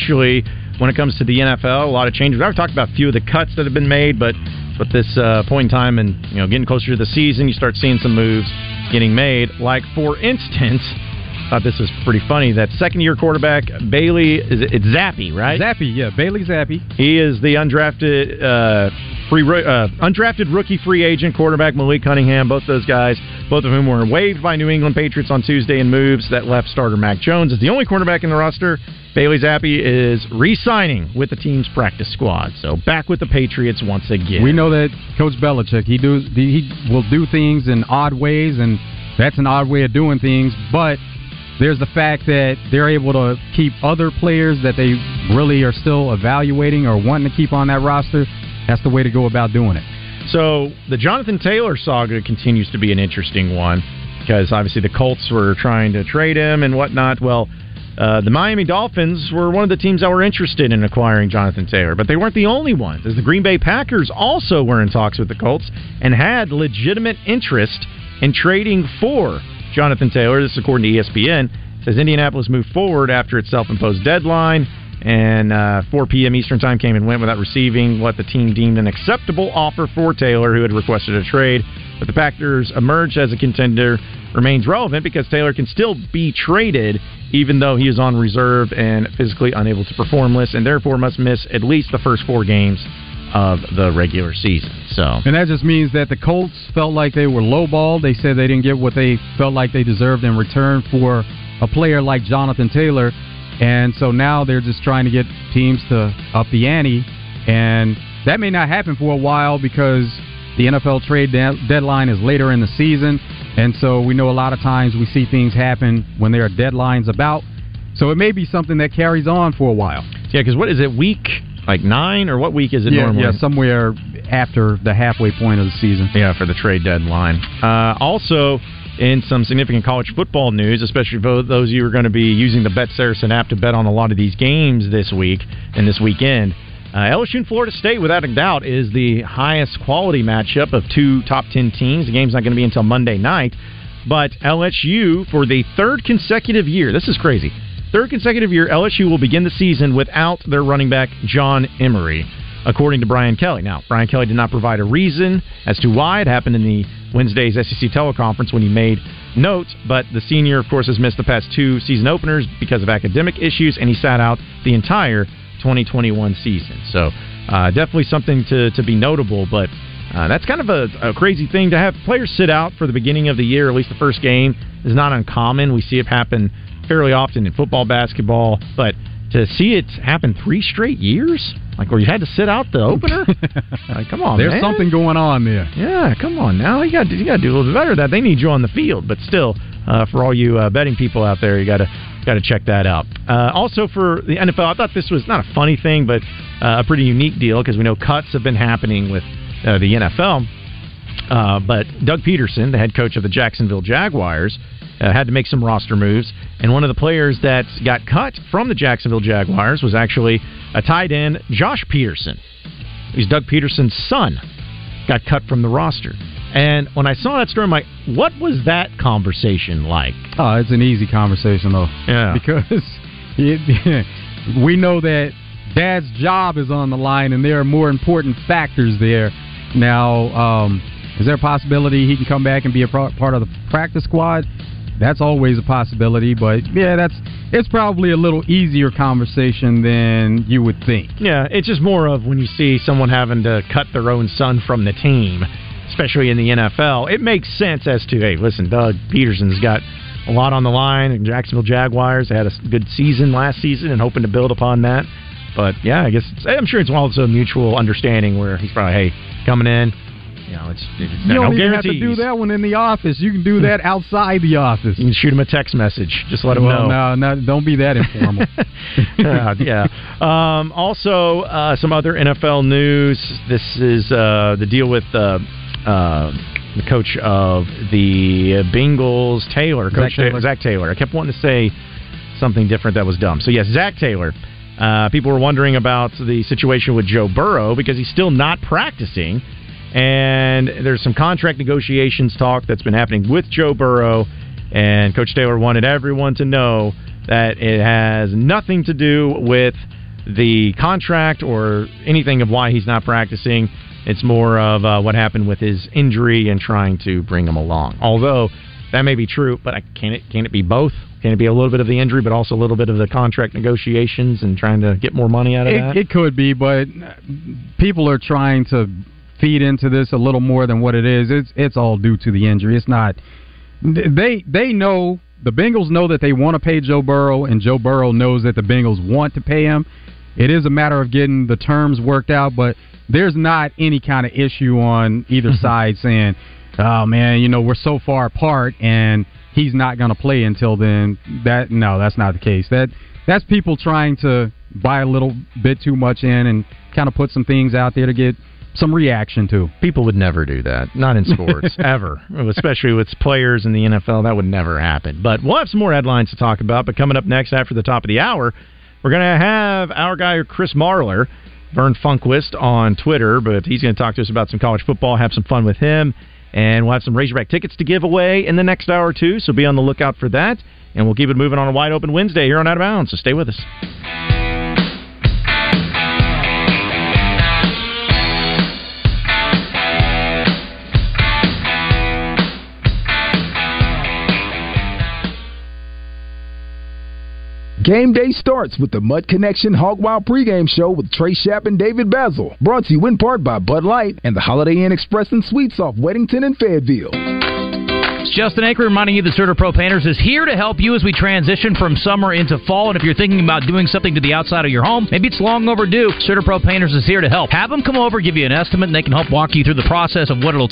when it comes to the NFL. A lot of changes. I've talked about a few of the cuts that have been made, but but this uh, point in time and you know getting closer to the season, you start seeing some moves getting made. Like for instance, thought this was pretty funny. That second year quarterback Bailey is it, it's Zappe, right?
Zappe, yeah, Bailey Zappe.
He is the undrafted uh, free uh, undrafted rookie free agent quarterback Malik Cunningham. Both those guys, both of whom were waived by New England Patriots on Tuesday in moves that left starter Mac Jones as the only quarterback in the roster. Bailey Zappe is re-signing with the team's practice squad, so back with the Patriots once again.
We know that Coach Belichick he do he will do things in odd ways, and that's an odd way of doing things. But there's the fact that they're able to keep other players that they really are still evaluating or wanting to keep on that roster. That's the way to go about doing it.
So the Jonathan Taylor saga continues to be an interesting one because obviously the Colts were trying to trade him and whatnot. Well, uh, the Miami Dolphins were one of the teams that were interested in acquiring Jonathan Taylor, but they weren't the only ones, as the Green Bay Packers also were in talks with the Colts and had legitimate interest in trading for Jonathan Taylor. This is according to ESPN. Says Indianapolis moved forward after its self-imposed deadline, and uh, 4 p.m. Eastern Time came and went without receiving what the team deemed an acceptable offer for Taylor, who had requested a trade. But the Packers emerged as a contender remains relevant because Taylor can still be traded even though he is on reserve and physically unable to perform list, and therefore must miss at least the first four games of the regular season. So,
and that just means that the Colts felt like they were lowballed. They said they didn't get what they felt like they deserved in return for a player like Jonathan Taylor, and so now they're just trying to get teams to up the ante, and that may not happen for a while because the NFL trade de- deadline is later in the season, and so we know a lot of times we see things happen when there are deadlines about. So it may be something that carries on for a while.
Yeah, because what is it, week like nine, or what week is it
yeah,
normally?
Yeah, somewhere after the halfway point of the season.
Yeah, for the trade deadline. Uh, also, in some significant college football news, especially for those of you who are going to be using the Bet Saracen app to bet on a lot of these games this week and this weekend. Uh, LSU and Florida State, without a doubt, is the highest quality matchup of two top 10 teams. The game's not going to be until Monday night. But LSU, for the third consecutive year, this is crazy. Third consecutive year, LSU will begin the season without their running back, John Emery, according to Brian Kelly. Now, Brian Kelly did not provide a reason as to why it happened in the Wednesday's SEC teleconference when he made notes, but the senior, of course, has missed the past two season openers because of academic issues, and he sat out the entire 2021 season. So uh, definitely something to, to be notable, but uh, that's kind of a, a, crazy thing to have players sit out for the beginning of the year, at least the first game, is not uncommon. We see it happen fairly often in football, basketball, but to see it happen three straight years, like where you had to sit out the opener, like, come on,
there's
man.
something going on there.
Yeah, come on now, you got you got to do a little bit better. That they need you on the field, but still, uh, for all you uh, betting people out there, you got to got to check that out. Uh, also for the NFL, I thought this was not a funny thing, but uh, a pretty unique deal because we know cuts have been happening with uh, the NFL. Uh, but Doug Pederson, the head coach of the Jacksonville Jaguars, uh, had to make some roster moves, and one of the players that got cut from the Jacksonville Jaguars was actually a tight end, Josh Pederson. He's Doug Pederson's son. Got cut from the roster. And when I saw that story, I'm like, what was that conversation like?
Oh, it's an easy conversation though.
Yeah.
Because it, we know that dad's job is on the line, and there are more important factors there. Now, um, is there a possibility he can come back and be a pro- part of the practice squad? That's always a possibility, but yeah, that's it's probably a little easier conversation than you would think.
Yeah, it's just more of when you see someone having to cut their own son from the team, especially in the NFL. It makes sense as to hey, listen, Doug Pederson's got a lot on the line. Jacksonville Jaguars had a good season last season and hoping to build upon that. But yeah, I guess I'm sure it's also a mutual understanding where he's probably hey coming in. You know, it's, it's
You
no
don't even have to do that one in the office. You can do that outside the office.
You can shoot him a text message. Just let him
well,
know.
No, no, don't be that informal.
yeah, yeah. Um, also, uh, some other NFL news. This is uh, the deal with uh, uh, the coach of the Bengals, Taylor, Coach
Zac Taylor.
Zac Taylor. I kept wanting to say something different that was dumb. So yes, Zac Taylor. Uh, people were wondering about the situation with Joe Burrow because he's still not practicing, and there's some contract negotiations talk that's been happening with Joe Burrow. And Coach Taylor wanted everyone to know that it has nothing to do with the contract or anything of why he's not practicing. It's more of uh, what happened with his injury and trying to bring him along. Although that may be true, but I, can it can it be both? Can it be a little bit of the injury, but also a little bit of the contract negotiations and trying to get more money out of that?
It, it could be, but people are trying to feed into this a little more than what it is. It's it's all due to the injury. It's not. They they know the Bengals know that they want to pay Joe Burrow, and Joe Burrow knows that the Bengals want to pay him. It is a matter of getting the terms worked out, but there's not any kind of issue on either mm-hmm. side saying, "Oh man, you know we're so far apart and he's not going to play until then." That no, that's not the case. That that's people trying to buy a little bit too much in and kind of put some things out there to get some reaction to.
People would never do that. Not in sports, ever. Especially with players in the NFL, that would never happen. But we'll have some more headlines to talk about. But coming up next after the top of the hour, we're going to have our guy, Chris Marler, Verne Funquist on Twitter, but he's going to talk to us about some college football, have some fun with him. And we'll have some Razorback tickets to give away in the next hour or two, so be on the lookout for that. And we'll keep it moving on a wide open Wednesday here on Out of Bounds, so stay with us.
Game day starts with the Mud Connection Hog Wild pregame show with Trey Shapp and David Basil. Brought to you in part by Bud Light and the Holiday Inn Express and Suites off Wedington and Fayetteville.
It's Justin Anchor reminding you that Pro Painters is here to help you as we transition from summer into fall. And if you're thinking about doing something to the outside of your home, maybe it's long overdue, Pro Painters is here to help. Have them come over, give you an estimate, and they can help walk you through the process of what it'll